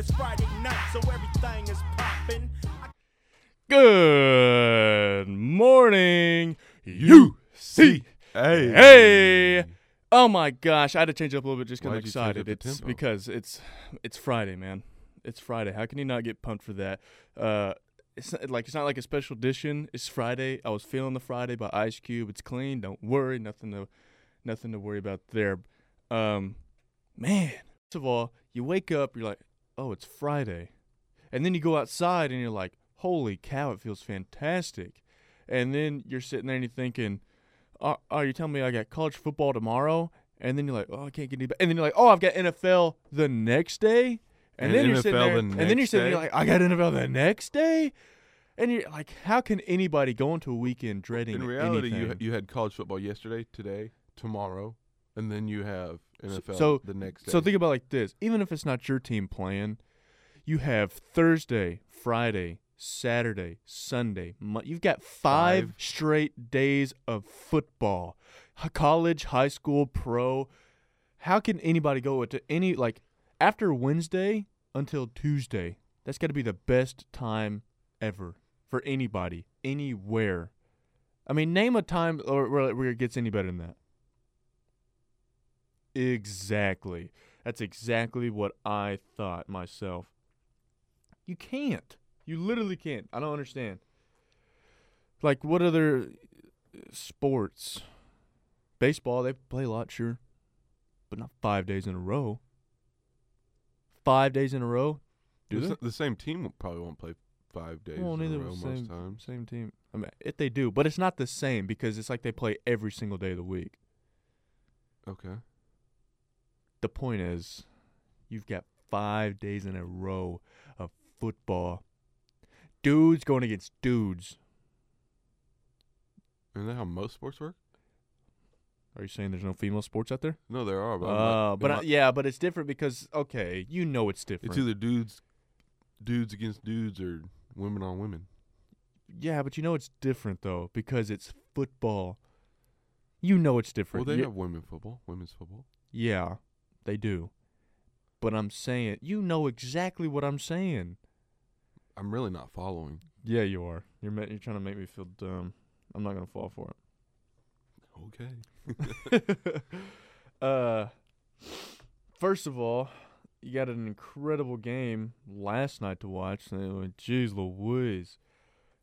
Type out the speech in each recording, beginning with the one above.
It's Friday night, so everything is popping. Good morning, UC. Hey. Hey. Oh my gosh, I had to change up a little bit just because I'm Why'd you change excited. the It's tempo? because it's it's Friday, man. It's Friday. How can you not get pumped for that? Uh, it's not, like it's not like a special edition. It's Friday. I was feeling the Friday by Ice Cube. It's clean. Don't worry. Nothing to nothing to worry about there. Um, man. First of all, you wake up. You're like, oh, it's Friday, and then you go outside and you're like, holy cow, it feels fantastic. And then you're sitting there and you're thinking, oh, oh you're telling me I got college football tomorrow? And then you're like, oh, I can't get any better. And then you're like, oh, I've got NFL the next day. And, And then you're sitting there, the and then you're sitting there like, I got NFL the next day. And you're like, how can anybody go into a weekend dreading In reality, you you had college football yesterday, today, tomorrow, and then you have NFL so- the next day. So think about like this: even if it's not your team playing, you have Thursday, Friday, Saturday, Sunday. Mo- You've got five, Five. straight days of football, H- college, high school, pro. How can anybody go to any like after Wednesday until Tuesday? That's got to be the best time ever for anybody, anywhere. I mean, name a time or where where it gets any better than that. Exactly. That's exactly what I thought myself. You can't. You literally can't. I don't understand. Like, what other uh, sports? Baseball, they play a lot, sure. But not five days in a row. Five days in a row? Do the, the same team probably won't play five days Well, in neither a row was most same, times. same team. I mean, if they do, but it's not the same because it's like they play every single day of the week. Okay. The point is, you've got five days in a row of football. Dudes going against dudes. Isn't that how most sports work? Are you saying there's no female sports out there? No, there are. But, Uh, like- but I, yeah, but it's different because okay, you know it's different. it's either dudes, dudes against dudes, or women on women. yeah, but you know it's different though because it's football. You know it's different. Well, they You- have women football, women's football. yeah, they do. But I'm saying you know exactly what I'm saying. I'm really not following. Yeah, you are. You're ma- you're trying to make me feel dumb. I'm not gonna fall for it. Okay. uh, first of all, you got an incredible game last night to watch. Uh, Jeez Louise.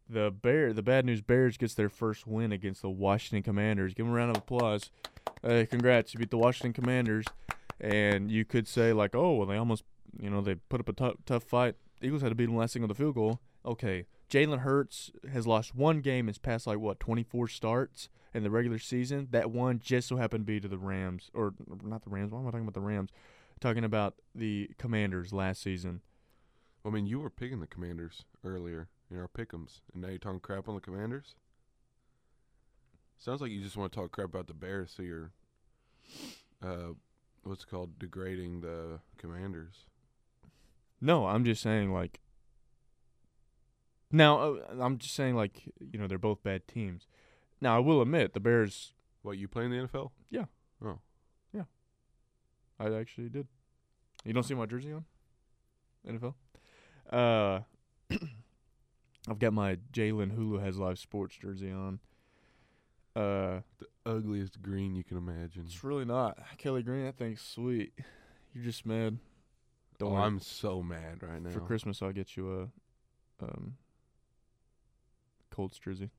The bear, the bad news Bears gets their first win against the Washington Commanders. Give them a round of applause. Uh, congrats, you beat the Washington Commanders, and you could say like, oh, well, they almost, you know, they put up a tough, tough fight. Eagles had to beat them last on the field goal. Okay, Jalen Hurts has lost one game. His past like what 24 starts in the regular season. That one just so happened to be to the Rams, or not the Rams. Why am I talking about the Rams? Talking about the Commanders last season. I mean, you were picking the Commanders earlier in our pick'ems, and now you're talking crap on the Commanders. Sounds like you just want to talk crap about the Bears, so you're, uh, what's called, degrading the Commanders. No, I'm just saying like. Now uh, I'm just saying like you know they're both bad teams. Now I will admit the Bears. What you play in the NFL? Yeah. Oh, Yeah. I actually did. You don't see my jersey on? NFL. Uh, I've got my Jalen Hulu has live sports jersey on. Uh, the ugliest green you can imagine. it's really not Kelly Green. That thing's sweet. You're just mad. Don't Oh, worry. I'm so mad right now. For Christmas, I'll get you a um Colts jersey.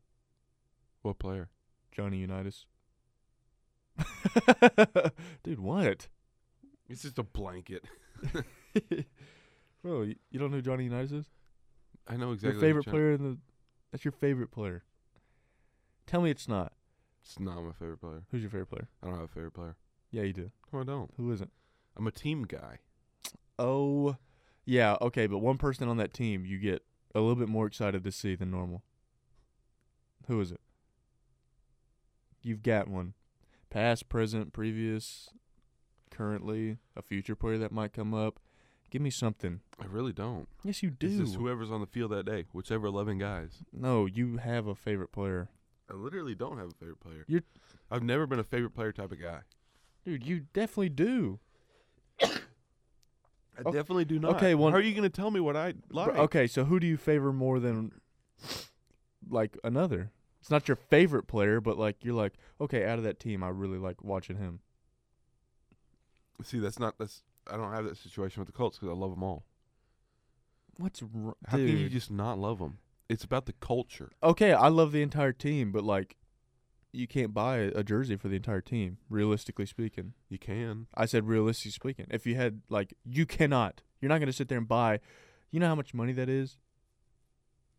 What player? Johnny Unitas. Dude, what? It's just a blanket. Bro, you, you don't know who Johnny Unitas is? I know exactly. your favorite player in the That's your favorite player. Tell me it's not. It's not my favorite player. Who's your favorite player? I don't have a favorite player. Yeah, you do. No, I don't. Who isn't? I'm a team guy. Oh, yeah, okay, but one person on that team you get a little bit more excited to see than normal. Who is it? You've got one. Past, present, previous, currently, a future player that might come up. Give me something. I really don't. Yes, you It's do. just whoever's on the field that day, whichever 11 guys. no, you have a favorite player. I literally don't have a favorite player. You're- I've never been a favorite player type of guy. Dude, you definitely do. I definitely do not. Okay, well- how are you going to tell me what I Bro, like? Okay, so who do you favor more than like another? It's not your favorite player, but like you're like, okay, out of that team, I really like watching him. See, that's not that's. I don't have that situation with the Colts because I love them all. What's wrong, How can you dude? just not love them? It's about the culture. okay, I love the entire team, but like, you can't buy a, jersey for the entire team. Realistically speaking, You can. I said realistically speaking. If you had like, you cannot. You're not gonna sit there and buy. You know how much money that is?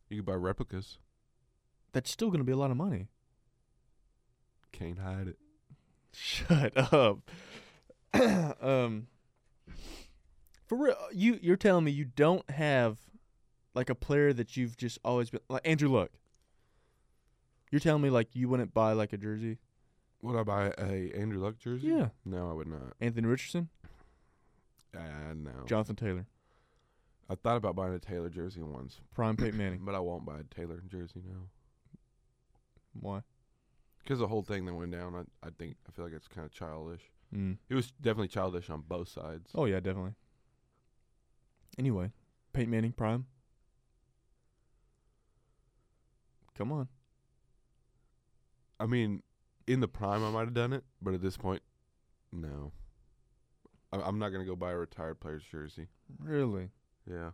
You could buy replicas. That's still gonna be a lot of money. Can't hide it. Shut up. um, for real, you you're telling me you don't have like a player that you've just always been like Andrew Luck. You're telling me like you wouldn't buy like a jersey? Would I buy a Andrew Luck jersey? Yeah. No, I would not. Anthony Richardson, Uh, no. Jonathan Taylor, I thought about buying a Taylor jersey once, prime Peyton Manning. but I won't buy a Taylor jersey now. Why? Because the whole thing that went down, I, I think I feel like it's kind of childish. Mm. It was definitely childish on both sides. Oh yeah, definitely. Anyway, Peyton Manning prime. Come on. I mean, in the prime, I might have done it, but at this point, no. I, I'm not gonna go buy a retired player's jersey. Really? Yeah.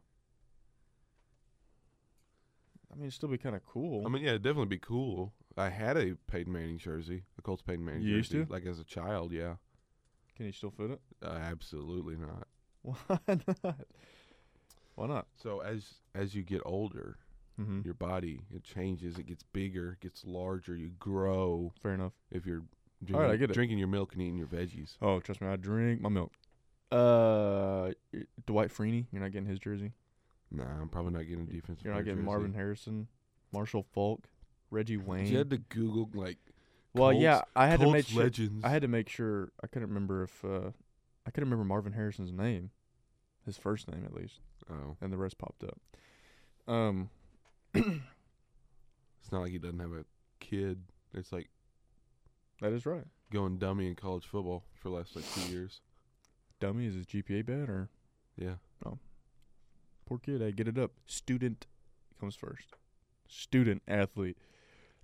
I mean, it'd still be kind of cool. I mean, yeah, it'd definitely be cool. I had a Peyton Manning jersey, a Colts Peyton Manning You used jersey, to? like as a child. Yeah, Can you still fit it? uh, absolutely not. Why not? Why not? So as as you get older, Mm-hmm. your body it changes. It gets bigger, it gets larger. You grow. Fair enough. If you're drinking, right, I get it. drinking your milk and eating your veggies. Oh, trust me, I drink my milk. Uh, Dwight Freeney, you're not getting his jersey. Nah, I'm probably not getting a defensive. You're not getting jersey. Marvin Harrison, Marshall Faulk, Reggie Wayne. You had to Google like. well, Colts- yeah, I had to Colts make sure. legends. I had to make sure. I couldn't remember if uh, I couldn't remember Marvin Harrison's name, his first name at least, Oh, and the rest popped up. Um, it's not like he doesn't have a kid. It's like that is right. going dummy in college football for the last like two years. Dummy is his GPA bad or Yeah. poor kid? I get it up. Student comes first. Student athlete.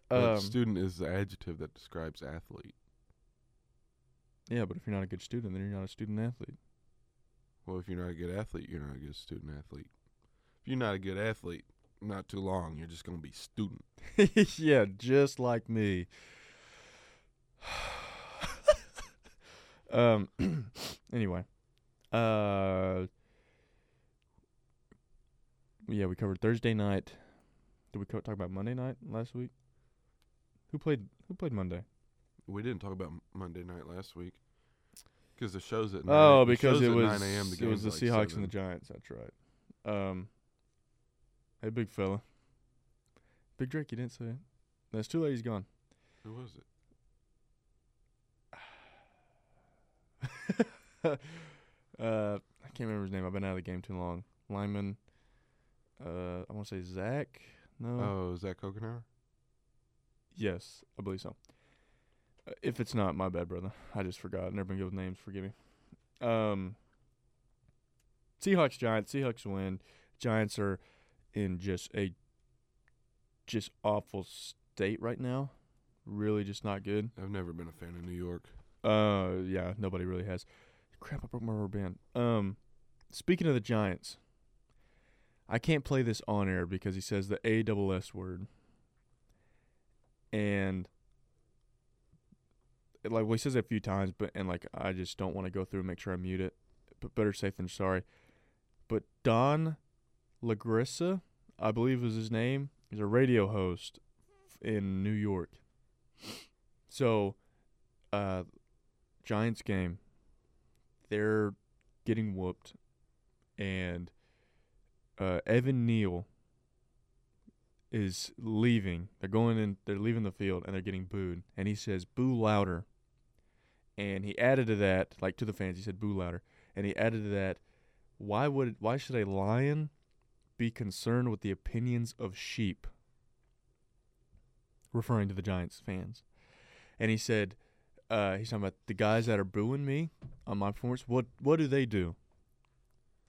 But Um, student is the adjective that describes athlete. yeah, but if you're not a good student, then you're not a student athlete. Well, if you're not a good athlete, you're not a good student athlete. If you're not a good athlete, not too long, you're just gonna be student. yeah, just like me. um. anyway, uh. Yeah, we covered Thursday night. Did we co- talk about Monday night last week? Who played? Who played Monday? We didn't talk about Monday night last week because the show's at 9 Oh, because it was 9 a.m. The it was the like Seahawks 7. and the Giants. That's right. Um. Hey, big fella. Big Drake, you didn't say it. That's too late. He's gone. Who was it? uh, I can't remember his name. I've been out of the game too long. Lyman. Uh, I want to say Zach. No. Oh, Zach Coconauer. Yes, I believe so. Uh, if it's not, my bad, brother. I just forgot. Never been good with names. Forgive me. Um. Seahawks Giants. Seahawks win. Giants are in just a just awful state right now. Really, just not good. I've never been a fan of New York. Uh, yeah, nobody really has. Crap, I broke my rubber band. Um, speaking of the Giants, I can't play this on air because he says the A double S word, and it, like well, he says it a few times, but and like I just don't want to go through and make sure I mute it. But better safe than sorry. But Don La Greca, I believe is his name, is a radio host in New York. So, uh, Giants game, they're getting whooped, and uh, Evan Neal is leaving. They're going in. They're leaving the field, and they're getting booed. And he says, "Boo louder." And he added to that, like to the fans, he said, "Boo louder." And he added to that, "Why would? Why should a lion be concerned with the opinions of sheep?" Referring to the Giants fans. And he said, uh, he's talking about the guys that are booing me on my performance. What what do they do?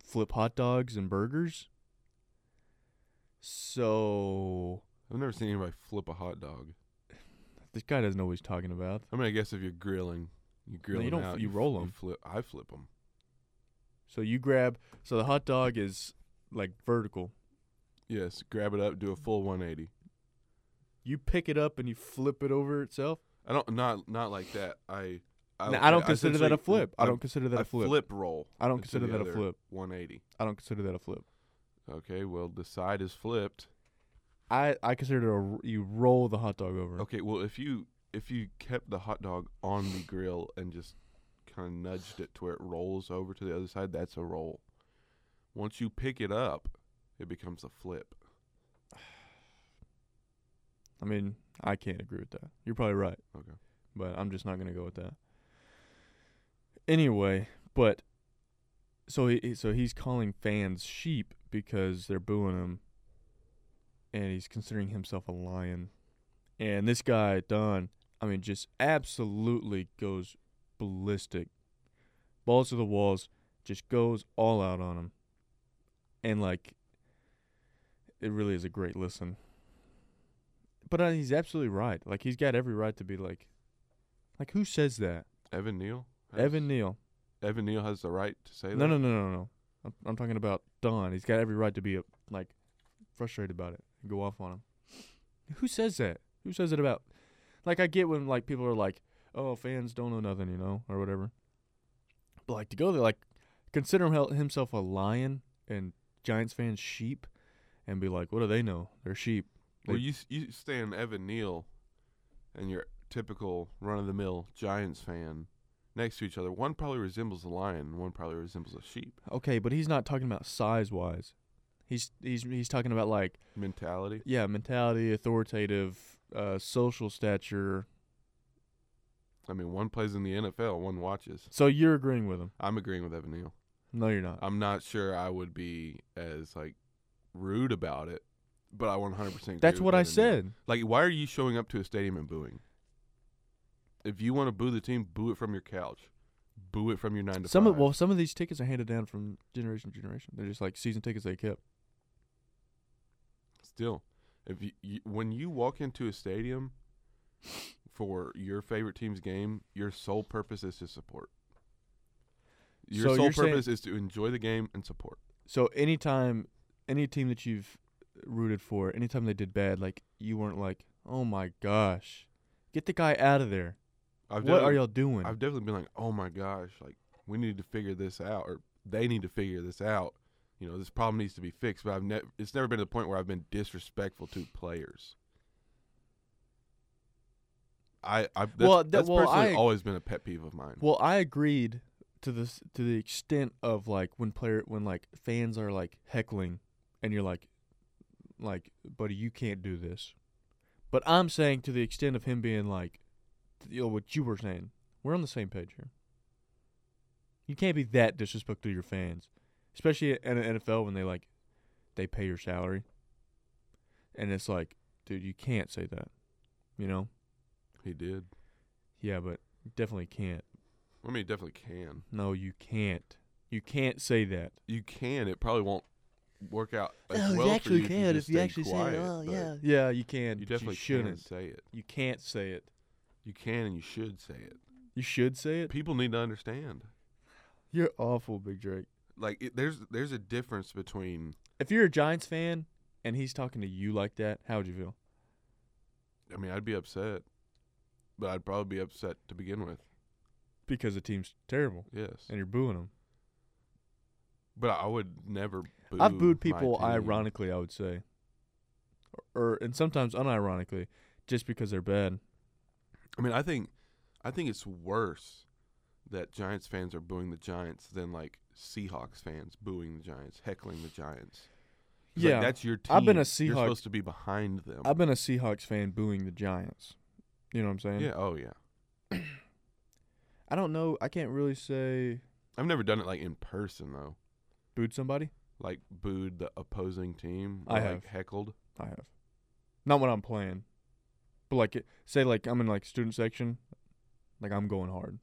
flip hot dogs and burgers. So I've never seen anybody flip a hot dog. this guy doesn't know what he's talking about. I mean, I guess if you're grilling, you grill you them don't- out. you f- roll 'em. flip. I flip them. So you grab so the hot dog is like vertical. Yes, grab it up, do a full 180. You pick it up and you flip it over itself. I don't not not like that. I I, Now, I don't I consider that a flip. I I- don't consider that a flip. flip roll. I don't consider that a flip. 180. I don't consider that a flip. Okay, well the side is flipped. I I consider it a you roll the hot dog over. Okay, well if you if you kept the hot dog on the grill and just kind of nudged it to where it rolls over to the other side, that's a roll. Once you pick it up, it becomes a flip. I mean, I can't agree with that. You're probably right. Okay. But I'm just not gonna go with that. Anyway, but so he so he's calling fans sheep because they're booing him, and he's considering himself a lion. And this guy Don, I mean, just absolutely goes ballistic, balls to the walls, just goes all out on him, and like, it really is a great listen. But uh, he's absolutely right. Like he's got every right to be like, like who says that? Evan Neal. has- Evan Neal. Evan Neal has the right to say No, that. no, no, no, no. I'm, I'm talking about Don. He's got every right to be uh, like frustrated about it and go off on him. Who says that? Who says it about? Like I get when like people are like, "Oh, fans don't know nothing," you know, or whatever. But like to go there, like consider him, himself a lion and Giants fans sheep, and be like, "What do they know? They're sheep." Well, you you stand Evan Neal and your typical run of the mill Giants fan next to each other. One probably resembles a lion, and one probably resembles a sheep. Okay, but he's not talking about size wise. He's he's he's talking about like Mentality. yeah, mentality, authoritative, uh, social stature. I mean, one plays in the NFL, one watches. So you're agreeing with him? I'm agreeing with Evan Neal. No, you're not. I'm not sure I would be as like rude about it, but I 100% That's what I said. Like, why are you showing up to a stadium and booing? If you want to boo the team, boo it from your couch. Boo it from your nine to Some five. of well, some of these tickets are handed down from generation to generation. They're just like season tickets they kept. Still, if you, you when you walk into a stadium for your favorite team's game, your sole purpose is to support. Your So sole you're saying- purpose is to enjoy the game and support. So anytime, any team that you've rooted for, anytime they did bad, like you weren't like, oh my gosh, get the guy out of there. I've what are y'all doing? I've definitely been like, oh my gosh, like we need to figure this out, or they need to figure this out. You know, this problem needs to be fixed. But I've never, it's never been to the point where I've been disrespectful to players. I, I that's, Well, that- that's well, personally I- always been a pet peeve of mine. Well, I agreed to this to the extent of like when player when like fans are like heckling, and you're like, like, buddy, you can't do this. But I'm saying to the extent of him being like, you know, what you were saying. We're on the same page here. You can't be that disrespectful to your fans, especially in the NFL when they like, they pay your salary. And it's like, dude, you can't say that. You know? he did. Yeah, but definitely can't. I mean, he definitely can. No, you can't. You can't say that. You can. It probably won't work out as Oh, you well actually for you can if if you, you just stay actually say, quiet, "Oh, yeah." Yeah, you can. You definitely you shouldn't. can say it. You can't say it. You can and you should say it. You should say it. People need to understand. You're awful, Big Drake. Like, it, there's there's a difference between. If you're a Giants fan and he's talking to you like that, how would you feel? I mean, I'd be upset, but I'd probably be upset to begin with. Because the team's terrible Yes, and you're booing them. but I would never. Boo I've booed my people team. ironically, I would say, or, or and sometimes unironically, just because they're bad. I mean, I think, I think it's worse that Giants fans are booing the Giants than like Seahawks fans booing the Giants, heckling the Giants. 'Cause, like, Yeah, that's your team. I've been a You're Seahawks- supposed to be behind them. I've been a Seahawks fan booing the Giants. You know what I'm saying? yeah. Oh yeah. I don't know. I can't really say I've never done it like in person though. booed somebody. Like booed the opposing team. I have. like heckled. I have. Not when I'm playing. But like it, say like I'm in like student section, like I'm going hard.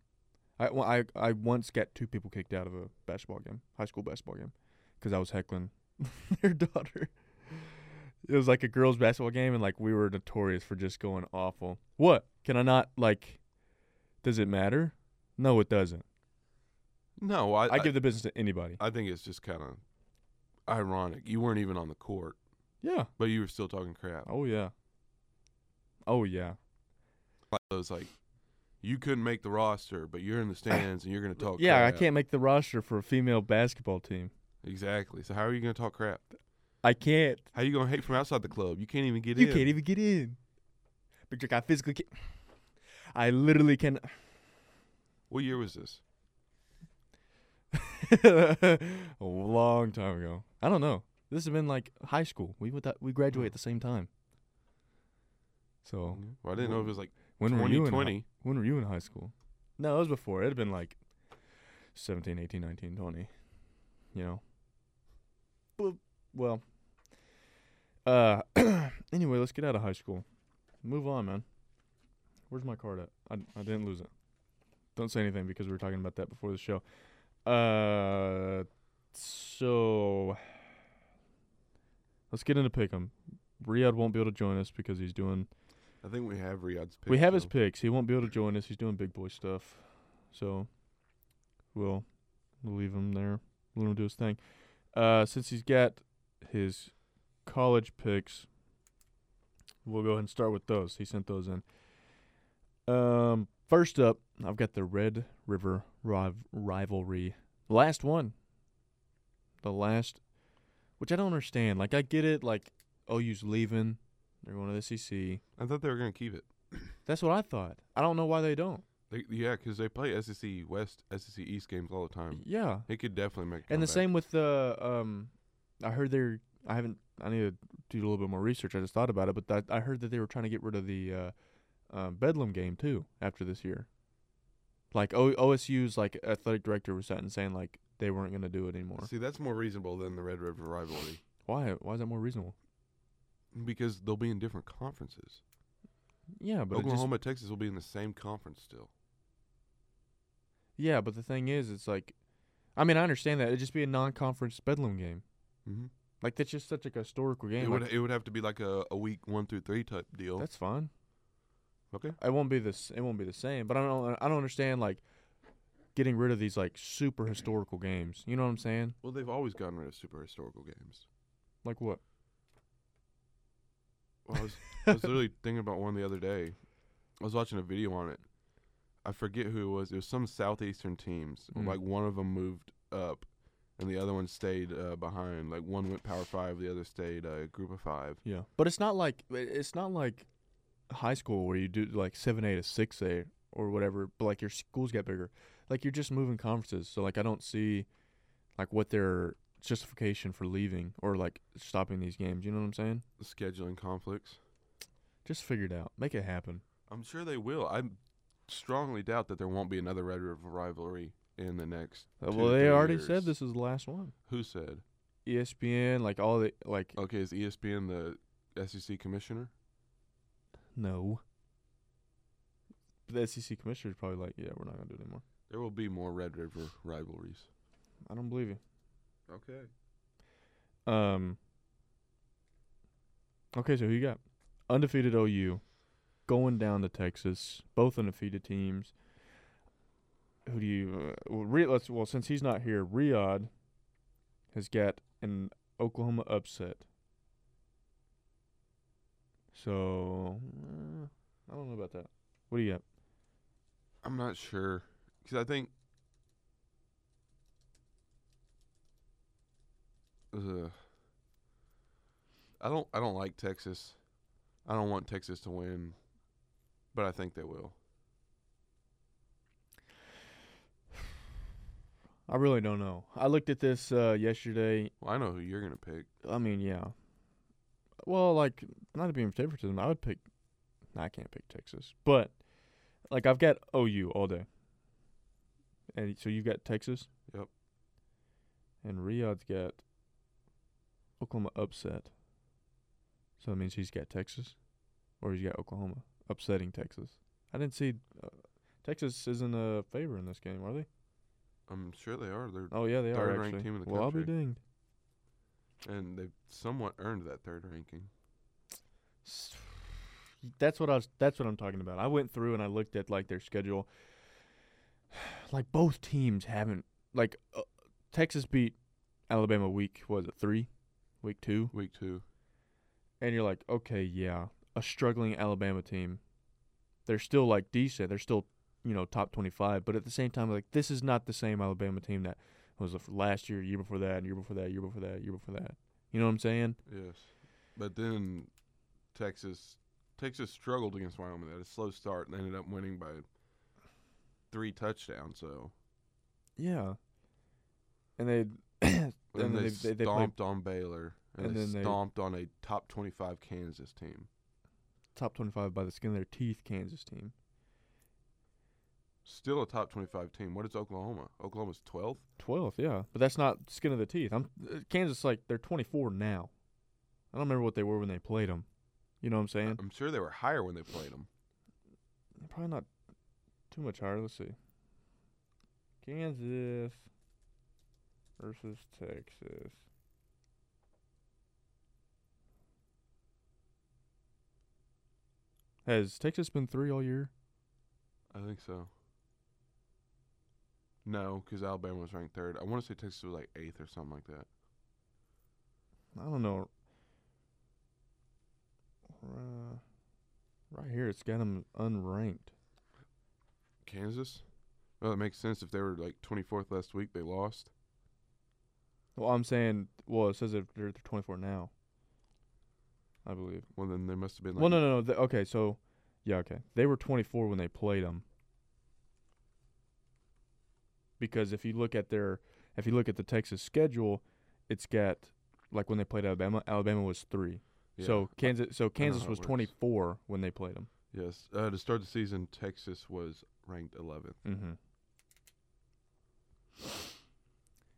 I, well, I I once got two people kicked out of a basketball game, high school basketball game, because I was heckling their daughter. It was like a girls' basketball game, and like we were notorious for just going awful. What? Can I not like? Does it matter? No, it doesn't. No, I I, give the business to anybody. I think it's just kind of ironic. You weren't even on the court, yeah. but you were still talking crap. Oh yeah. Oh yeah. Like those like, you couldn't make the roster, but you're in the stands and you're gonna talk. yeah, I can't make the roster for a female basketball team. Exactly. So how are you gonna talk crap? I can't. How you gonna hate from outside the club? You can't even get you in. You can't even get in. But I physically can't. I literally can. What year was this? a long time ago. I don't know. This has been like high school. We would we graduate at the same time. So Well, I didn't know if it was like when were you in hi- when were you in high school? No, it was before. It had been like 17, 18, 19, 20. You know. But, well. Uh anyway, let's get out of high school. Move on, man. Where's my card at? I I didn't lose it. Don't say anything because we were talking about that before the show. Uh so let's get into pick'em. Riyadh won't be able to join us because he's doing I think we have Riyadh's pick. we have his picks. He won't be able to join us. He's doing big boy stuff. So we'll we'll leave him there. Let him do his thing. Uh since he's got his college picks, we'll go ahead and start with those. He sent those in. Um first up, I've got the Red River riv- rivalry. Last one. The last which I don't understand. Like I get it like OU's leaving. They're going to the SEC. I thought they were gonna keep it. That's what I thought. I don't know why they don't. They, yeah, because they play SEC West, SEC East games all the time. Yeah, It could definitely make. and the same with the um. I heard they're. I haven't. I need to do a little bit more research. I just thought about it, but that, I heard that they were trying to get rid of the uh, uh, Bedlam game too after this year. Like o- OSU's like athletic director was sitting saying like they weren't going to do it anymore. See, that's more reasonable than the Red River rivalry Why? Why is that more reasonable? because they'll be in different conferences. Yeah, but it just, Oklahoma, Texas will be in the same conference still. yeah, but the thing is, it's like, I mean, I understand that it'd just be a non-conference Bedlam game. Mm-hmm. Like that's just such like a historical game. It like, would it would have to be like a, a week one through three type deal. That's fine. Okay. It won't be this. It won't be the same. But I don't. I don't understand like getting rid of these like super historical games. You know what I'm saying? Well, they've always gotten rid of super historical games. Like what? Well, I was, I was literally thinking about one the other day. I was watching a video on it. I forget who it was. It was some southeastern teams. Mm. Like one of them moved up, and the other one stayed uh, behind. Like one went Power Five, the other stayed uh, Group of Five. Yeah. But it's not like it's not like high school where you do like seven A to six A or whatever. But like your schools get bigger. Like you're just moving conferences. So like I don't see like what their justification for leaving or like stopping these games. You know what I'm saying? The Scheduling conflicts. Just figure it out. Make it happen. I'm sure they will. I strongly doubt that there won't be another Red River rivalry in the next. Uh, well, they already years. said this is the last one. Who said? ESPN, like all the like Okay, is ESPN the SEC commissioner? No. The SEC commissioner's probably like, yeah, we're not gonna do it anymore. There will be more Red River rivalries. I don't believe you. Okay. Um. Okay, so who you got? Undefeated OU, going down to Texas. Both undefeated teams. Who do you? Uh, well, Ri- let's well since he's not here, Riyadh has got an Oklahoma upset. So uh, I don't know about that. What do you got? I'm not sure because I think. Ugh. I don't. I don't like Texas. I don't want Texas to win, but I think they will. I really don't know. I looked at this uh, yesterday. Well, I know who you're gonna pick. I mean, yeah. Well, like not to be in favoritism, I would pick. nah, I can't pick Texas, but like I've got OU all day, and so you've got Texas. Yep. And Riyadh's got Oklahoma upset. So that means he's got Texas, or he's got Oklahoma upsetting Texas. I didn't see uh, Texas isn't a favor in this game, are they? I'm sure they are. They're Oh yeah, they are ranked actually. team in the well, I'll be dinged. And they've somewhat earned that third ranking. That's what I was. That's what I'm talking about. I went through and I looked at like their schedule. Like both teams haven't like uh, Texas beat Alabama week was it three, week two, Week two, and you're like, okay, yeah, a struggling Alabama team. They're still like decent. They're still you know top 25, but at the same time, like this is not the same Alabama team that was the last year, year before that, year before that, year before that, year before that. You know what I'm saying? yes, but then Texas, Texas struggled against Wyoming. They had a slow start and ended up winning by three touchdowns. So Yeah. And they and And they, they- they- they played- stomped on Baylor and, and they then they- stomped on a top twenty-five Kansas team. top 25 by the skin of their teeth Kansas team. Still a top twenty-five team. What is Oklahoma? Oklahoma's twelfth. 12th, yeah. But that's not skin of the teeth. I'm uh, Kansas like they're 24 now. I don't remember what they were when they played them. You know what I'm saying? I'm sure they were higher when they played them. Probably not too much higher. Let's see. Kansas versus Texas. Has Texas been 3 all year? I think so. No, because Alabama was ranked third. I want to say Texas was like eighth or something like that. I don't know. Uh, right here, it's got them unranked. Kansas. Well, it makes sense if they were like 24th last week, they lost. Well, I'm saying, well, it says they're, they're 24 now. I believe. Well, then they must have been. Like, well, no, no, no. th- okay, so, yeah, okay. They were 24 when they played them. Because if you look at their, if you look at the Texas schedule, it's got like when they played Alabama. Alabama was three. yeah. So Kansas, so Kansas was 24 when they played them. yes, uh, to start the season, Texas was ranked 11th. Mm-hmm.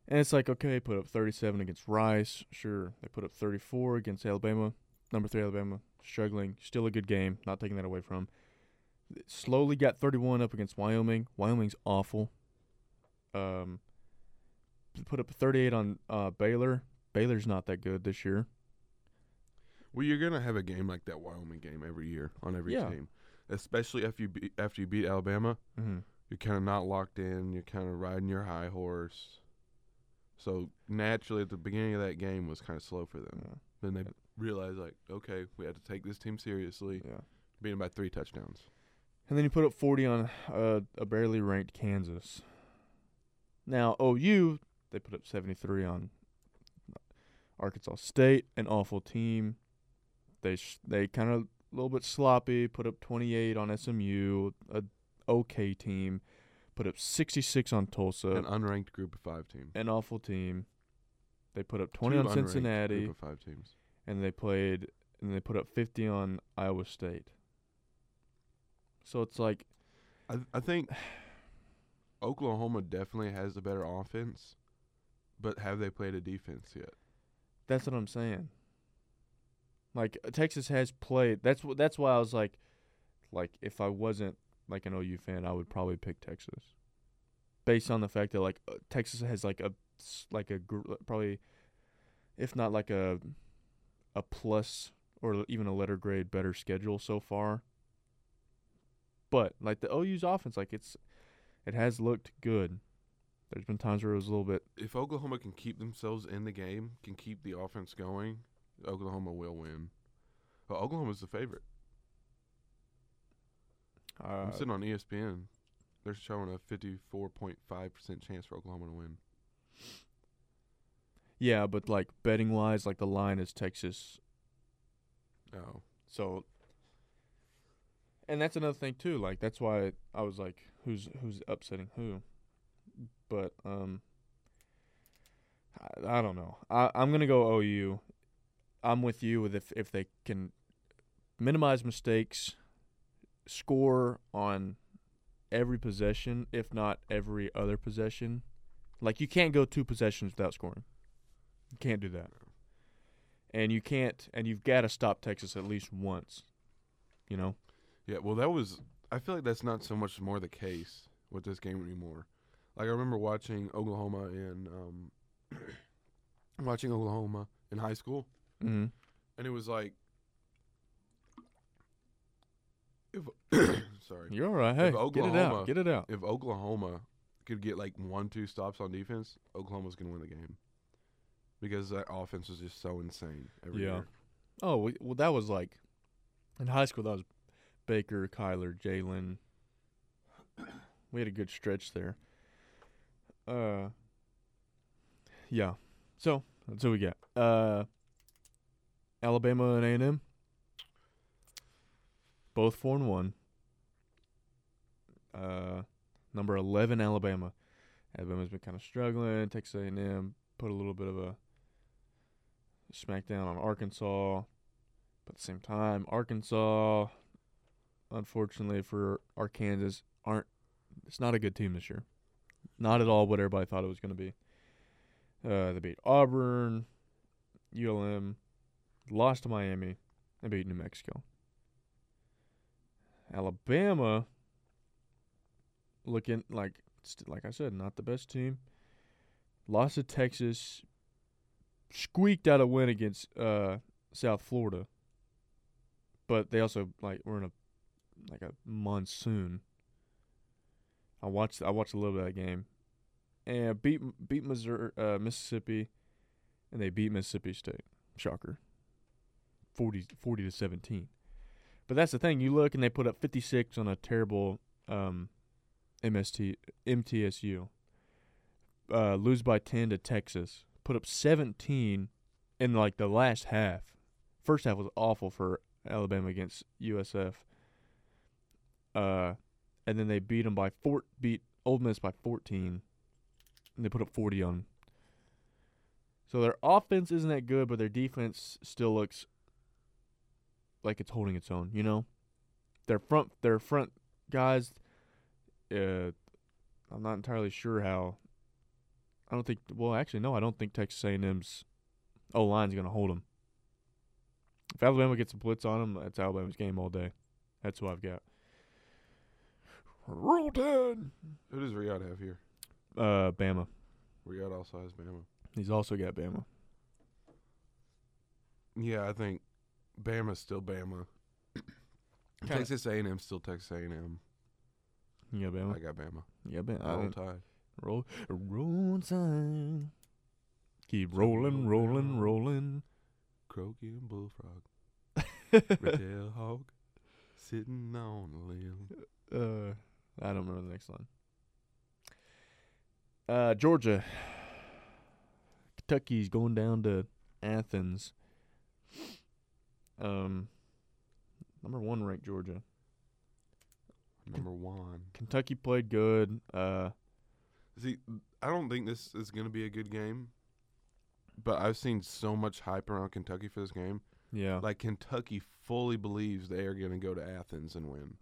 And it's like, okay, put up 37 against Rice. Sure. They put up 34 against Alabama. Number three, Alabama. Struggling. Still a good game. Not taking that away from. Slowly got 31 up against Wyoming. Wyoming's awful. Um, put up 38 on uh, Baylor. Baylor's not that good this year. Well, you're gonna have a game like that Wyoming game every year on every Yeah. team, especially after you beat, after you beat Alabama. Mm-hmm. You're kind of not locked in. You're kind of riding your high horse. So naturally, at the beginning of that game was kind of slow for them. Yeah. Then they realized, like, okay, we had to take this team seriously. yeah. Beat them by three touchdowns. And then you put up 40 on uh, a barely ranked Kansas. Now, OU, they put up 73 on Arkansas State, an awful team. They sh- they kind of a little bit sloppy, put up 28 on SMU, a okay team. Put up 66 on Tulsa, An unranked group of five team. an awful team. They put up 20 Two on Cincinnati, Group of five teams. and they played and they put up 50 on Iowa State. So it's like I I think Oklahoma definitely has the better offense, but have they played a defense yet? That's what I'm saying. Like uh, Texas has played. That's wh- that's why I was like, like if I wasn't like an OU fan, I would probably pick Texas, based on the fact that like uh, Texas has like a like a gr- probably, if not like a, a plus or even a letter grade better schedule so far. But like the OU's offense, like it's, it has looked good. There's been times where it was a little bit If Oklahoma can keep themselves in the game, can keep the offense going, Oklahoma will win. But Oklahoma's the favorite. uh, I'm sitting on ESPN. They're showing a 54.5% chance for Oklahoma to win. Yeah, but like betting wise, like the line is Texas. Oh. So and that's another thing too. Like that's why I was like, who's who's upsetting who? But um I, I don't know. I I'm gonna go OU. I'm with you with if if they can minimize mistakes, score on every possession, if not every other possession. Like you can't go two possessions without scoring. You can't do that. And you can't and you've got to stop Texas at least once. You know? Yeah, well, that was. I feel like that's not so much more the case with this game anymore. Like I remember watching Oklahoma in, um, watching Oklahoma in high school, Mm-hmm. and it was like, if sorry, You're all right. Hey, get it out. Get it out. if Oklahoma could get like one, two stops on defense, Oklahoma's gonna win the game because that offense was just so insane every Yeah. year. Oh, well, that was like in high school. That was Baker, Kyler, Jalen. We had a good stretch there. Uh, yeah. So that's what we got. Uh, Alabama and A and M. Both four and one. Uh, number eleven Alabama. Alabama's been kind of struggling. Texas A and M put a little bit of a smackdown on Arkansas. But at the same time, Arkansas, unfortunately for Arkansas, aren't. It's not a good team this year. Not at all what everybody thought it was going to be. Uh, they beat Auburn, ULM, lost to Miami, and beat New Mexico. Alabama, looking like like I said, not the best team. Lost to Texas, squeaked out a win against uh, South Florida. But they also like we're in a like a monsoon. I watched I watched a little bit of that game, and beat beat Missouri, uh, Mississippi, and they beat Mississippi State. Shocker. 40, 40 to seventeen. But that's the thing. You look and they put up fifty six on a terrible um, MST MTSU. Uh, lose by ten to Texas. Put up seventeen in like the last half. First half was awful for Alabama against USF. Uh, and then they beat them by four. Beat Ole Miss by fourteen. And they put up forty on. 'em. So their offense isn't that good, but their defense still looks like it's holding its own. You know, their front their front guys. Uh, I'm not entirely sure how. I don't think. Well, actually, no. I don't think Texas A&M's O line's gonna hold them. If Alabama gets a blitz on them, that's Alabama's game all day. That's who I've got. Roll Tide. Who does Riyadh have here? Uh, Bama. Riyadh also has Bama. He's also got Bama. Yeah, I think Bama's still Bama. Kinda- Texas A&M still Texas A&M. Yeah, Bama. I got Bama. You got Bama. I Roll didn't- Tide. Roll, roll Tide. Keep rolling, rolling, rolling. Croaky and Bullfrog. Red-tailed hawk sitting on a limb. Uh, I don't remember the next line. Uh, Georgia. Kentucky's going down to Athens. Um, number one ranked Georgia. Number one. Kentucky played good. Uh, See, I don't think this is going to be a good game, but I've seen so much hype around Kentucky for this game. yeah, Like Kentucky fully believes they are going to go to Athens and win.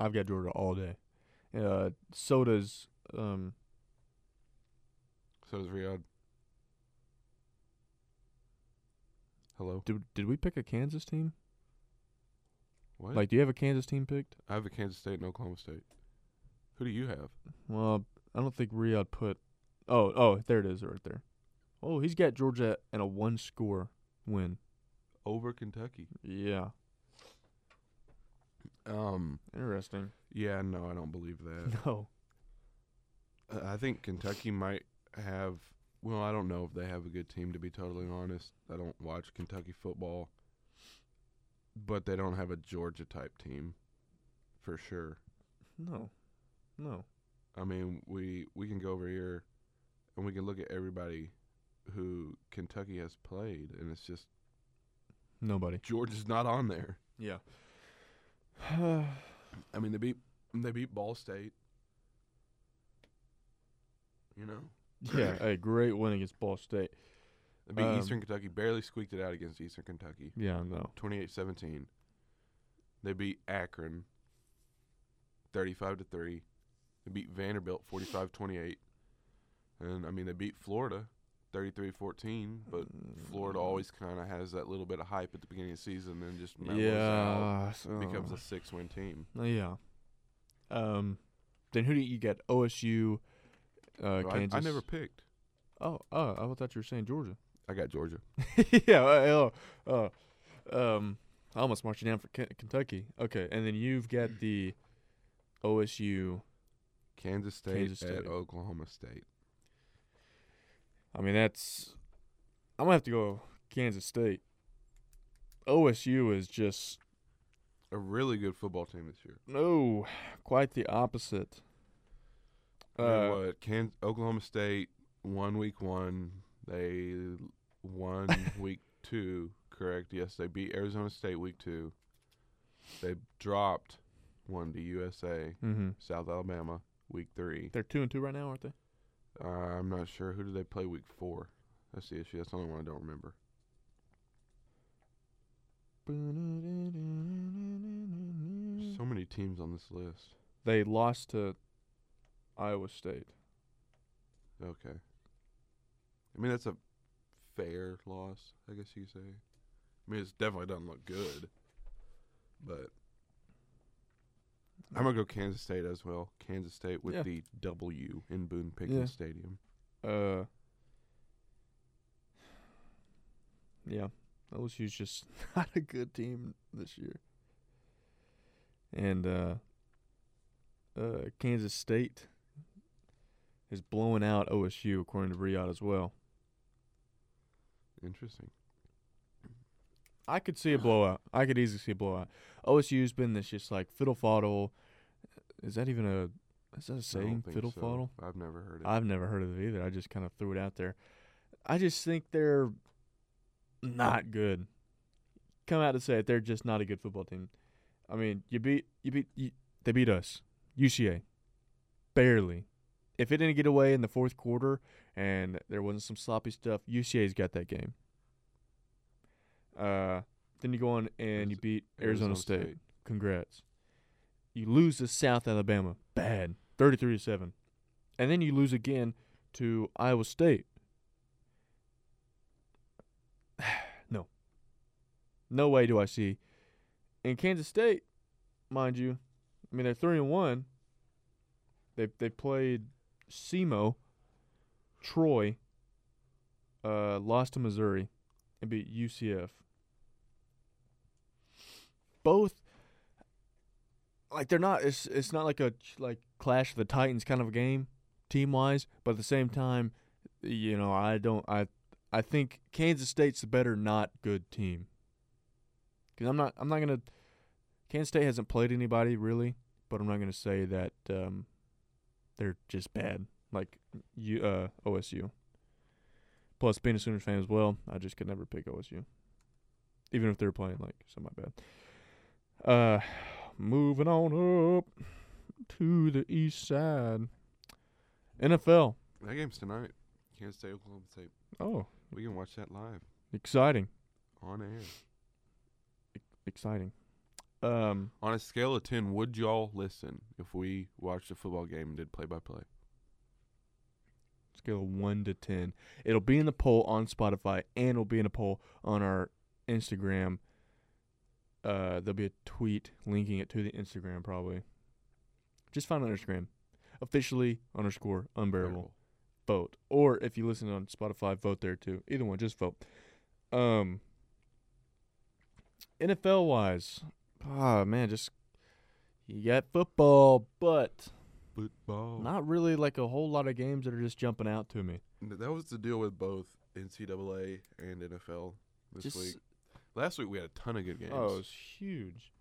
I've got Georgia all day. Uh, so does um, So does Riyadh. Hello. did did we pick a Kansas team? What? Like, do you have a Kansas team picked? I have a Kansas State and Oklahoma State. Who do you have? Well, I don't think Riyadh put. Oh, oh, there it is, right there. Oh, he's got Georgia in a one score win. Over Kentucky. Yeah, Um. interesting. Yeah. No, I don't believe that. No, Uh, I think Kentucky might have. Well, I don't know if they have a good team. To be totally honest, I don't watch Kentucky football, but they don't have a Georgia type team, for sure. no, no. I mean, we we can go over here, and we can look at everybody who Kentucky has played, and it's just Nobody. Georgia's not on there. Yeah. I mean, they beat they beat Ball State. You know, yeah, a great win against Ball State. they beat Um, Eastern Kentucky. Barely squeaked it out against Eastern Kentucky. Yeah, no. 28-17. They beat Akron 35 to 3. They beat Vanderbilt 45-28. And I mean they beat Florida 33-14, but Florida always kind of has that little bit of hype at the beginning of the season and just mellows out. yeah, so, Becomes a 6-win team. Uh, yeah. Um, then who do you get? OSU, uh, Well, I, Kansas. I never picked. Oh, oh, I thought you were saying Georgia. I got Georgia. yeah. uh, Oh, uh, um, I almost marched you down for Ken- Kentucky. Okay, and then you've got the OSU. Kansas State Kansas at State. Oklahoma State. I mean, that's. I'm gonna have to go Kansas State. OSU is just A really good football team this year. no, quite the opposite. You know Uh, what? Can Oklahoma State won week one. They won week two. Correct. Yes, they beat Arizona State week two. They dropped one to USA, mm-hmm. South Alabama, week three. They're two and two right now, aren't they? Uh, I'm not sure who did they play week four. That's the issue. That's the only one I don't remember. So many teams on this list. They lost to Iowa State. Okay. I mean, that's a fair loss, I guess you could say. I mean, it's definitely doesn't look good, but I'm gonna go Kansas State as well. Kansas State with Yeah. the W in Boone Pickens Yeah. Stadium. Uh, yeah, LSU's just not a good team this year. And uh, uh, Kansas State is blowing out OSU according to Riyadh as well. Interesting. I could see a blowout. I could easily see a blowout. OSU's been this just like fiddle faddle. Is that even a is that a saying? Fiddle so. faddle. I've never heard it. I've never heard of it either. I just kind of threw it out there. I just think they're not good. Come out to say it, they're just not a good football team. I mean, you beat you beat you, they beat us, UCA, barely. If it didn't get away in the fourth quarter and there wasn't some sloppy stuff, UCA's got that game. Uh, then you go on and you beat Arizona, Arizona State. State. Congrats. You lose to South Alabama, bad, thirty-three to seven, and then you lose again to Iowa State. no, no way do I see. In Kansas State, mind you, I mean they're three and one. They they played SEMO, Troy, uh, lost to Missouri, and beat UCF. Both like they're not it's it's not like a like clash of the titans kind of a game team wise but at the same time you know i don't i i think kansas state's the better not good team. Because i'm not i'm not gonna kansas state hasn't played anybody really but i'm not gonna say that um they're just bad like you uh osu plus being a sooners fan as well i just could never pick osu even if they're playing like semi bad uh Moving on up to the east side. NFL. that game's tonight. Kansas State, Oklahoma State. Oh, We can watch that live exciting. on air. Exciting. Um, On a scale of ten, would y'all listen if we watched a football game and did play by play? scale of 1 to 10. It'll be in the poll on Spotify and it'll be in a poll on our Instagram. Uh, there'll be a tweet linking it to the Instagram probably. Just find on Instagram. Officially underscore unbearable. vote. Or if you listen on Spotify, vote there too. Either one, just vote. Um NFL wise, ah man, just you got football, but Football. not really like a whole lot of games that are just jumping out to me. That was the deal with both NCAA and NFL this Just week. Last week we had a ton of good games. oh, it's huge.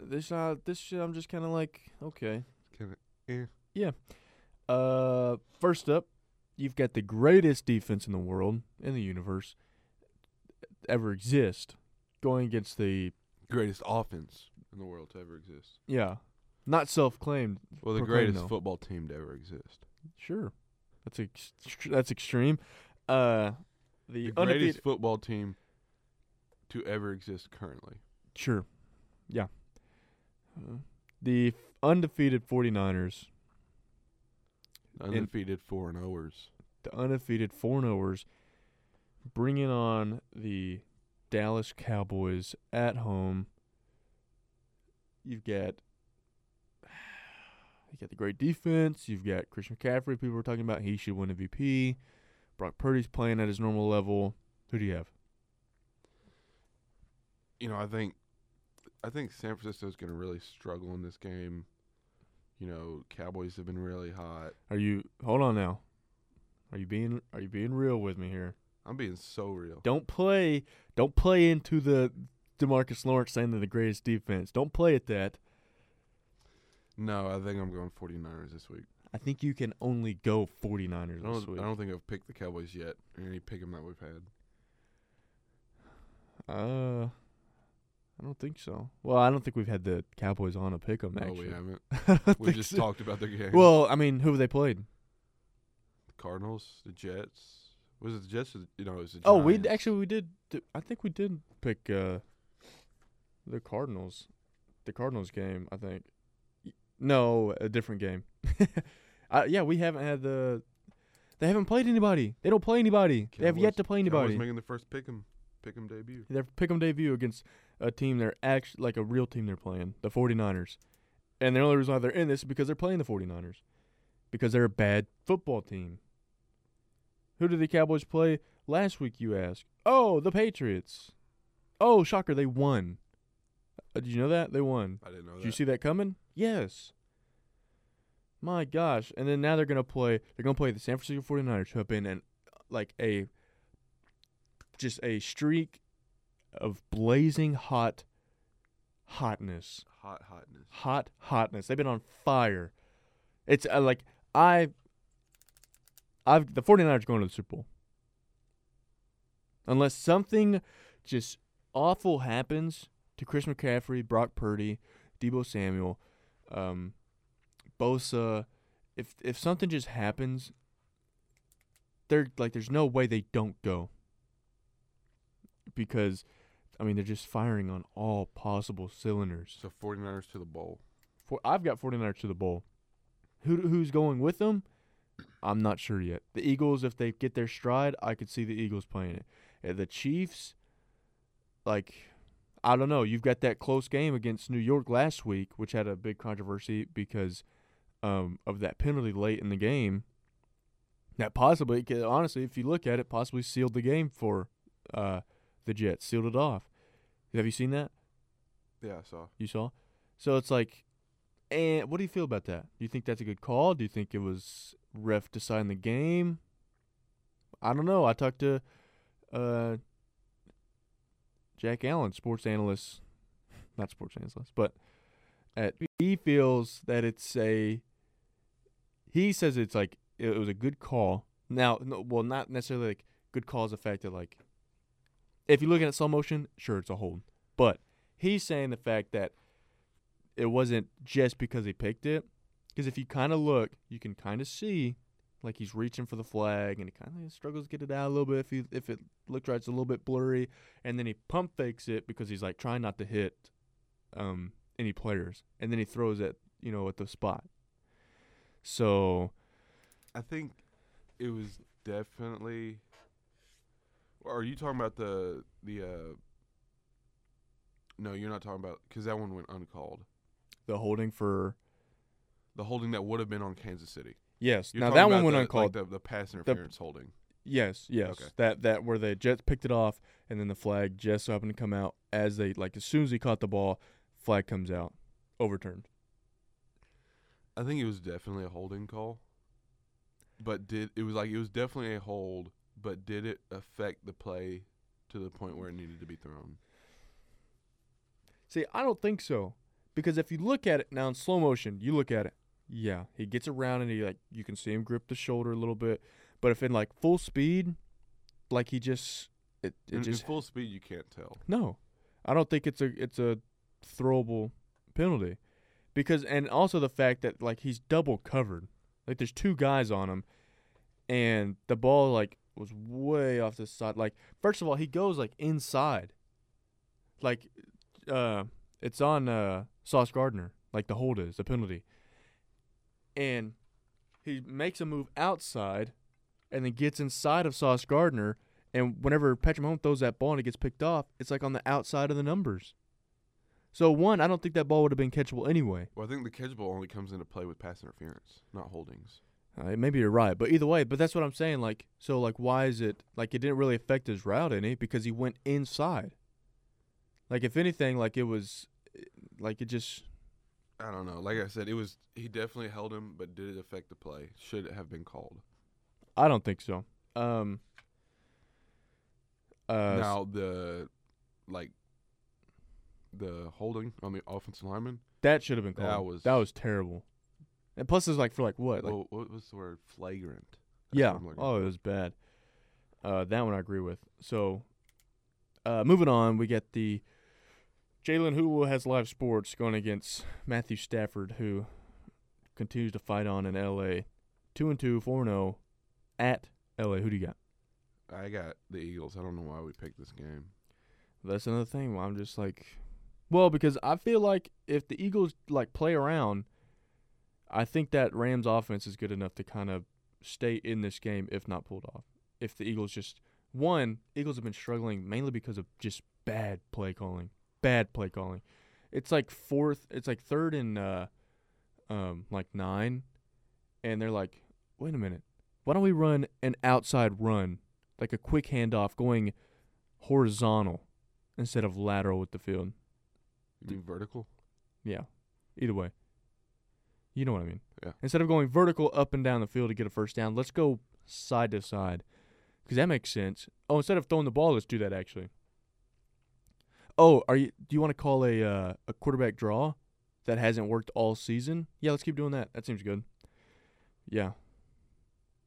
This uh this shit I'm just kind of like, okay. Kinda, Uh first up, you've got the greatest defense in the world, in the universe ever exist going against the greatest offense in the world to ever exist. Yeah. Not self-claimed. Well, the greatest though. football team to ever exist. Sure. That's ex- that's extreme. Uh the, The greatest football team to ever exist currently. Sure. Yeah. Uh, the undefeated 49ers, Undefeated four and Oers. the undefeated 4 0ers bringing on the Dallas Cowboys at home. You've got you got the great defense. You've got Christian McCaffrey. People were talking about he should win MVP. Brock Purdy's playing at his normal level. Who do you have? You know, I think I think San Francisco's going to really struggle in this game. You know, Cowboys have been really hot. Are you hold on now? Are you being are you being real with me here? I'm being so real. Don't play don't play into the DeMarcus Lawrence saying they're the greatest defense. Don't play at that. No, I think I'm going 49ers this week. I think you can only go 49ers I this week. I don't think I've picked the Cowboys yet. Any pick 'em that we've had. Uh, I don't think so. Well, I don't think we've had the Cowboys on a pick 'em. No, Actually, we haven't. We just so. talked about their game. Well, I mean, who have they played? the Cardinals, the Jets. Was it the Jets? Or the, you know, it was the Oh, we actually we did. I think we did pick uh the Cardinals, the Cardinals game. I think. No, a different game. uh, yeah, we haven't had the. They haven't played anybody. They don't play anybody. they have yet to play anybody. Cowboys making the first pick 'em, pick 'em debut. Their pick 'em debut against a team they're actually like a real team they're playing, the 49ers. And the only reason why they're in this is because they're playing the 49ers. Because they're a bad football team. Who did the Cowboys play last week, you ask? Oh, the Patriots. Oh, shocker, they won. Uh, did you know that? They won. I didn't know Did that. you see that coming? Yes. My gosh. And then now they're going to play they're going to play the San Francisco 49ers who have been in like a just a streak of blazing hot hotness. Hot hotness. Hot hotness. They've been on fire. It's uh, like I I've the 49ers going to the Super Bowl. Unless something just awful happens to Chris McCaffrey, Brock Purdy, Deebo Samuel, um, Bosa, if if something just happens, they're like there's no way they don't go. Because I mean they're just firing on all possible cylinders. So 49ers to the bowl. For I've got 49ers to the bowl. Who who's going with them? I'm not sure yet. The Eagles, if they get their stride, I could see the Eagles playing it. Uh, the Chiefs, like, I don't know. You've got that close game against New York last week, which had a big controversy because um, of that penalty late in the game. That possibly, honestly, if you look at it, possibly sealed the game for uh, the Jets, sealed it off. Have you seen that? Yeah, I saw. You saw? So it's like, and what do you feel about that? Do you think that's a good call? Do you think it was ref deciding the game? I don't know. I talked to uh, Jack Allen, sports analyst, not sports analyst, but at, he feels that it's a. He says it's like it was a good call. Now, no, well, not necessarily like good call as the fact that like, if you're looking at slow motion, sure, it's a hold, but he's saying the fact that it wasn't just because he picked it. Because if you kind of look, you can kind of see like he's reaching for the flag and he kind of struggles to get it out a little bit if he, if it looked right, it's a little bit blurry. And then he pump fakes it because he's like trying not to hit um, any players. And then he throws it, you know, at the spot. So I think it was definitely. Are you talking about the the? uh No, you're not talking about because that one went uncalled. the holding for The holding that would have been on Kansas City. yes. You're now that one went the, uncalled. Like the, the pass interference holding. Yes, yes. Okay. That that where the Jets picked it off and then the flag just so happened to come out as they like as soon as he caught the ball, flag comes out, overturned. I think it was definitely a holding call. But did it was like it was definitely a hold, but did it affect the play to the point where it needed to be thrown? See, I don't think so. Because if you look at it now in slow motion, you look at it. Yeah, he gets around and he like you can see him grip the shoulder a little bit. But if in like full speed, like he just it, it In, in just full speed, you can't tell. No, I don't think it's a it's a throwable penalty because and also the fact that like he's double covered, like there's two guys on him, and the ball like was way off the side. Like first of all, he goes like inside, like uh, it's on uh Sauce Gardner, like the hold is the penalty, and he makes a move outside, and then gets inside of Sauce Gardner. And whenever Patrick Mahomes throws that ball and it gets picked off, it's like on the outside of the numbers. So one, I don't think that ball would have been catchable anyway. Well, I think the catchable only comes into play with pass interference, not holdings. Uh, maybe you're right, but either way, but that's what I'm saying. Like, so like, why is it like it didn't really affect his route any because he went inside. Like, if anything, like it was, eh, like it just I don't know. Like I said, it was he definitely held him, but did it affect the play? Should it have been called? I don't think so. Um. Uh, now the like the holding on the offensive lineman. that should have been called. that was- that was terrible. And plus, it's like for like what? Like Well, what was the word? Flagrant. That's yeah. what I'm looking Oh, it was bad. Uh, that one I agree with. So, uh, moving on, we get the Jalen Hulu has live sports going against Matthew Stafford, who continues to fight on in L.A. Two and two, four and zero at L.A. Who do you got? I got the Eagles. I don't know why we picked this game. That's another thing. I'm just like, well, because I feel like if the Eagles like play around, I think that Rams offense is good enough to kind of stay in this game, if not pulled off. If the Eagles just one, Eagles have been struggling mainly because of just bad play calling, bad play calling. It's like fourth, it's like third and uh, um, like nine, and they're like, wait a minute, why don't we run an outside run, like a quick handoff going horizontal instead of lateral with the field. You mean vertical? Yeah. Either way. You know what I mean. Yeah. Instead of going vertical up and down the field to get a first down, let's go side to side. Cuz that makes sense. Oh, instead of throwing the ball, let's do that actually. Oh, are you do you want to call a uh, a quarterback draw that hasn't worked all season? Yeah, let's keep doing that. That seems good. Yeah.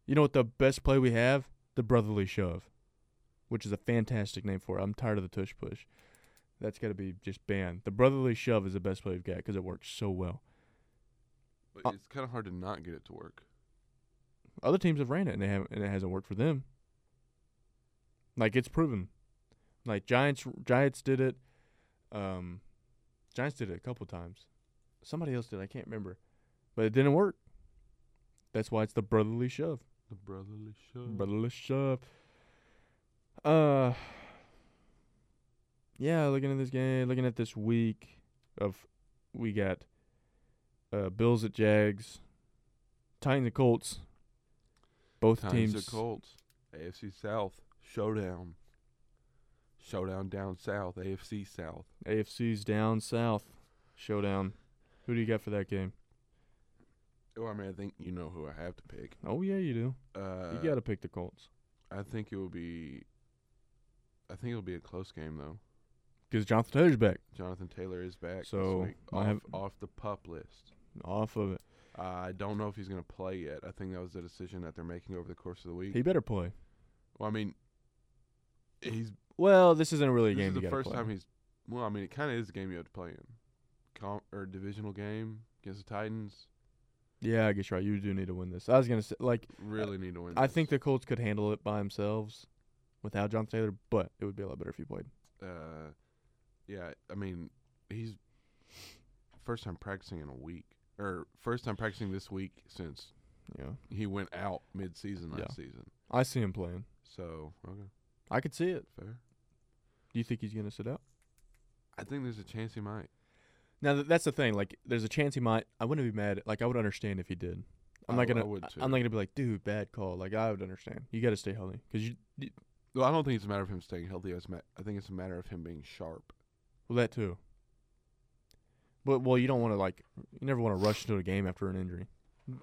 You know what the best play we have? The brotherly shove, which is a fantastic name for it. I'm tired of the tush push. That's got to be just banned. The brotherly shove is the best play we've got because it works so well. But Uh, it's kind of hard to not get it to work. Other teams have ran it and they haven't, and it hasn't worked for them. Like it's proven. Like Giants, Giants did it. Um, Giants did it a couple times. Somebody else did. I can't remember, but it didn't work. That's why it's the brotherly shove. The brotherly shove. Brotherly shove. Uh. Yeah, looking at this game, looking at this week of, we got, uh, Bills at Jags, Titans and Colts. Both Titans teams. are Colts. AFC South showdown. Showdown down south. AFC South. AFC's down south. Showdown. Who do you got for that game? Oh, I mean, I think you know who I have to pick. Oh yeah, you do. Uh, you got to pick the Colts I think it will be. I think it'll be a close game though. because Jonathan Taylor's back Jonathan Taylor is back. So, this week, I off, have- off the pup list. Off of it. I don't know if he's going to play yet. I think that was the decision that they're making over the course of the week. He better play. well, I mean, he's Well, this isn't really a this game is the first play. time he's. Well, I mean, it kind of is a game you have to play in. Com- or divisional game against the Titans. yeah, I guess you're right. You do need to win this. I was gonna say like Really need to win. I this. think the Colts could handle it by themselves without John Taylor, but it would be a lot better if he played. uh, yeah, I mean, he's first time practicing in a week, or first time practicing this week since Yeah, he went out mid season last Yeah. season. I see him playing. So okay, I could see it. fair. Do you think he's gonna sit out? I think there's a chance he might. Now th- that's the thing. Like, there's a chance he might. I wouldn't be mad. Like, I would understand if he did. I'm I not w- I gonna. would too. I'm not gonna be like, dude, bad call. Like, I would understand. You got to stay healthy because you. you- Well, I don't think it's a matter of him staying healthy. It's ma- I think it's a matter of him being sharp. Well, that too. But well, you don't want to like. You never want to rush into a game after an injury.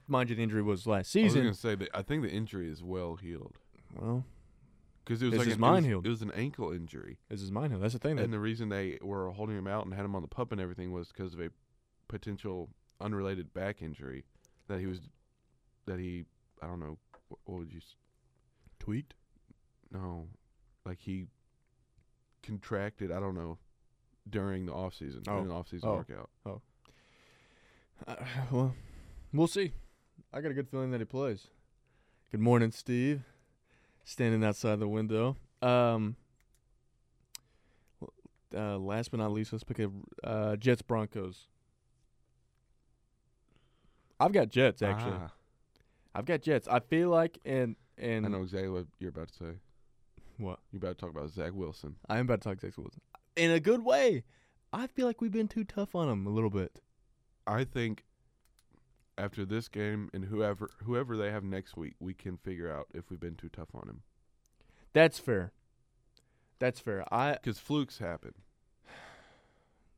Mind you, the injury was last season. I was gonna say that I think the injury is well healed well, because it was Is like his an, mind it was, healed? It was an ankle injury, is mine. Healed that's the thing. That and the reason they were holding him out and had him on the pup and everything was because of a potential unrelated back injury that he was that he I don't know what, what would you tweaked. no like he contracted I don't know during the off season Oh. during the off season Oh. workout. Uh, well, we'll see. I got a good feeling that he plays. Good morning, Steve. Standing outside the window. Um. Uh, last but not least, let's pick a uh, Jets Broncos. I've got Jets actually. Ah, I've got Jets. I feel like and and I know exactly what you're about to say. what You're about to talk about Zach Wilson. I am about to talk Zach Wilson in a good way. I feel like we've been too tough on him a little bit. I think after this game and whoever whoever they have next week, we can figure out if we've been too tough on him. That's fair. That's fair. I Because flukes happen.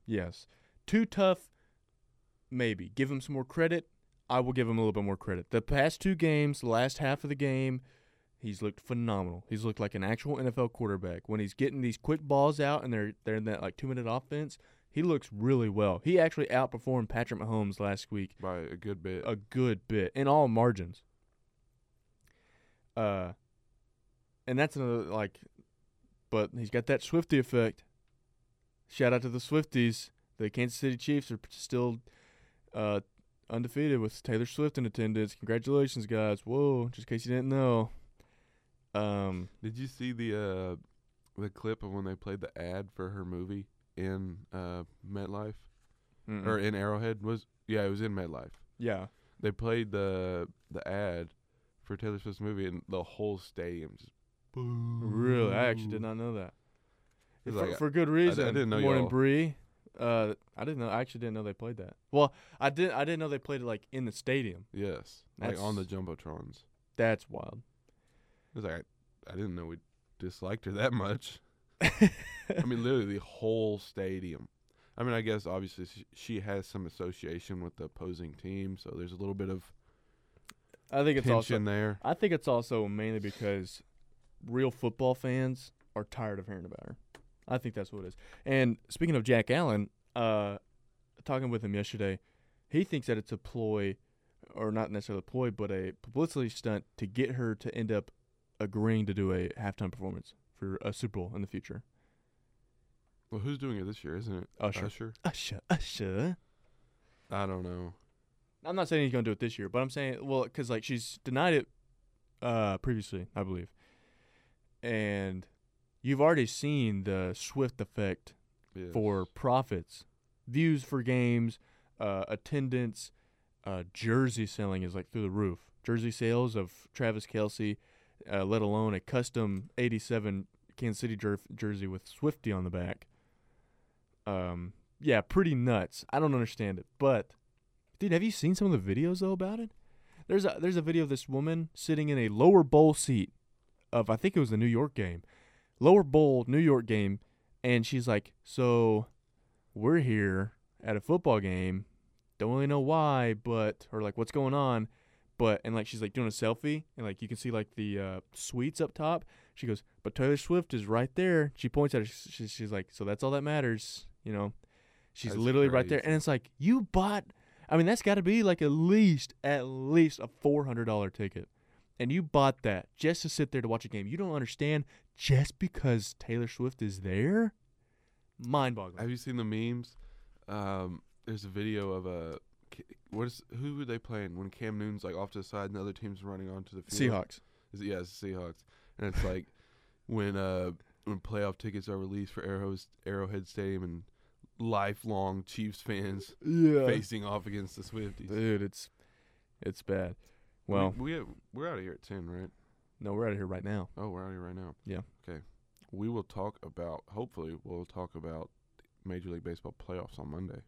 yes, too tough. Maybe give him some more credit. I will give him a little bit more credit. The past two games, the last half of the game, he's looked phenomenal. He's looked like an actual NFL quarterback. When he's getting these quick balls out and they're they're in that like two minute offense, he looks really well. He actually outperformed Patrick Mahomes last week by a good bit. a good bit in all margins. Uh, and that's another like, but he's got that Swifty effect. Shout out to the Swifties. The Kansas City Chiefs are still uh, undefeated with Taylor Swift in attendance. Congratulations, guys! Whoa, just in case you didn't know. Um, Did you see the uh, the clip of when they played the ad for her movie in uh, MetLife mm-mm. or in Arrowhead? Was yeah, it was in MetLife. yeah, They played the the ad for Taylor Swift's movie, and the whole stadium just boo. really, I actually did not know that. For, like, for good reason. I didn't know Morning Bree. Uh, I didn't know. I actually didn't know they played that. Well, I didn't. I didn't know they played it like in the stadium. Yes, like on the That's- jumbotrons. That's wild. Was like I, I didn't know we disliked her that much. I mean, literally the whole stadium. I mean, I guess obviously she, she has some association with the opposing team, so there's a little bit of I think it's also. tension there. I think it's also mainly because real football fans are tired of hearing about her. I think that's what it is. And speaking of Jack Allen, uh, talking with him yesterday, he thinks that it's a ploy, or not necessarily a ploy, but a publicity stunt to get her to end up agreeing to do a halftime performance for a Super Bowl in the future. Well, who's doing it this year? Isn't it Usher. Usher? Usher, Usher. I don't know. I'm not saying he's going to do it this year, but I'm saying, well, because like she's denied it uh, previously, I believe, and you've already seen the Swift effect Yes. for profits, views for games, uh, attendance, uh, jersey selling is like through the roof. Jersey sales of Travis Kelce, uh, let alone a custom '87 Kansas City jer- jersey with Swifty on the back. Um, yeah, pretty nuts. I don't understand it, but dude, have you seen some of the videos though about it? There's a there's a video of this woman sitting in a lower bowl seat of I think it was the New York game, lower bowl New York game, and she's like, "So, we're here at a football game. Don't really know why, but or like what's going on." But and like she's like doing a selfie, and like you can see like the uh, suites up top. She goes, "But Taylor Swift is right there." She points at her. She, she's like, "So that's all that matters," you know. She's That's literally right there, and it's like you bought. I mean, that's got to be like at least at least a four hundred dollar ticket, and you bought that just to sit there to watch a game. You don't understand just because Taylor Swift is there. Mind boggling. Have you seen the memes? Um, there's a video of a what is who were they playing when Cam Newton's like off to the side and the other team's running onto the field. Seahawks. Is it, yeah, it's the Seahawks, and it's like when uh when playoff tickets are released for Arrowhead Arrowhead Stadium and lifelong Chiefs fans Yeah. facing off against the Swifties. Dude, it's it's bad. We- Well, we, have, we're out of here at ten, right? no, we're out of here right now. Oh, we're out of here right now. Yeah. Okay. We will talk about. Hopefully, we'll talk about Major League Baseball playoffs on Monday.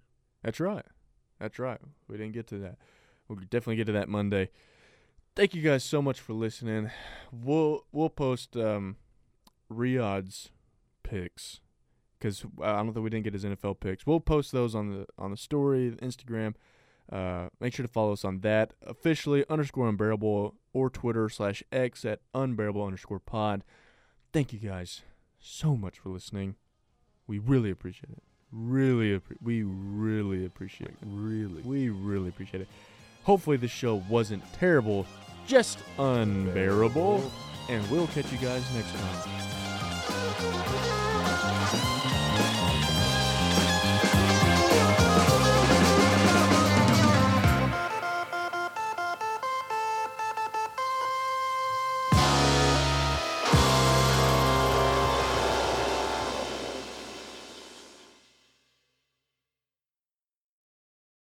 That's right. That's right. We didn't get to that. We'll definitely get to that Monday. Thank you guys so much for listening. We'll we'll post um, Riyadh's picks because I don't think we didn't get his NFL picks. We'll post those on the on the story, Instagram. Uh, make sure to follow us on that officially underscore unbearable or Twitter slash X at unbearable underscore pod. Thank you guys so much for listening. We really appreciate it. Really, appre- we really appreciate it. Really? We really appreciate it. Hopefully, this show wasn't terrible, just unbearable. And we'll catch you guys next time.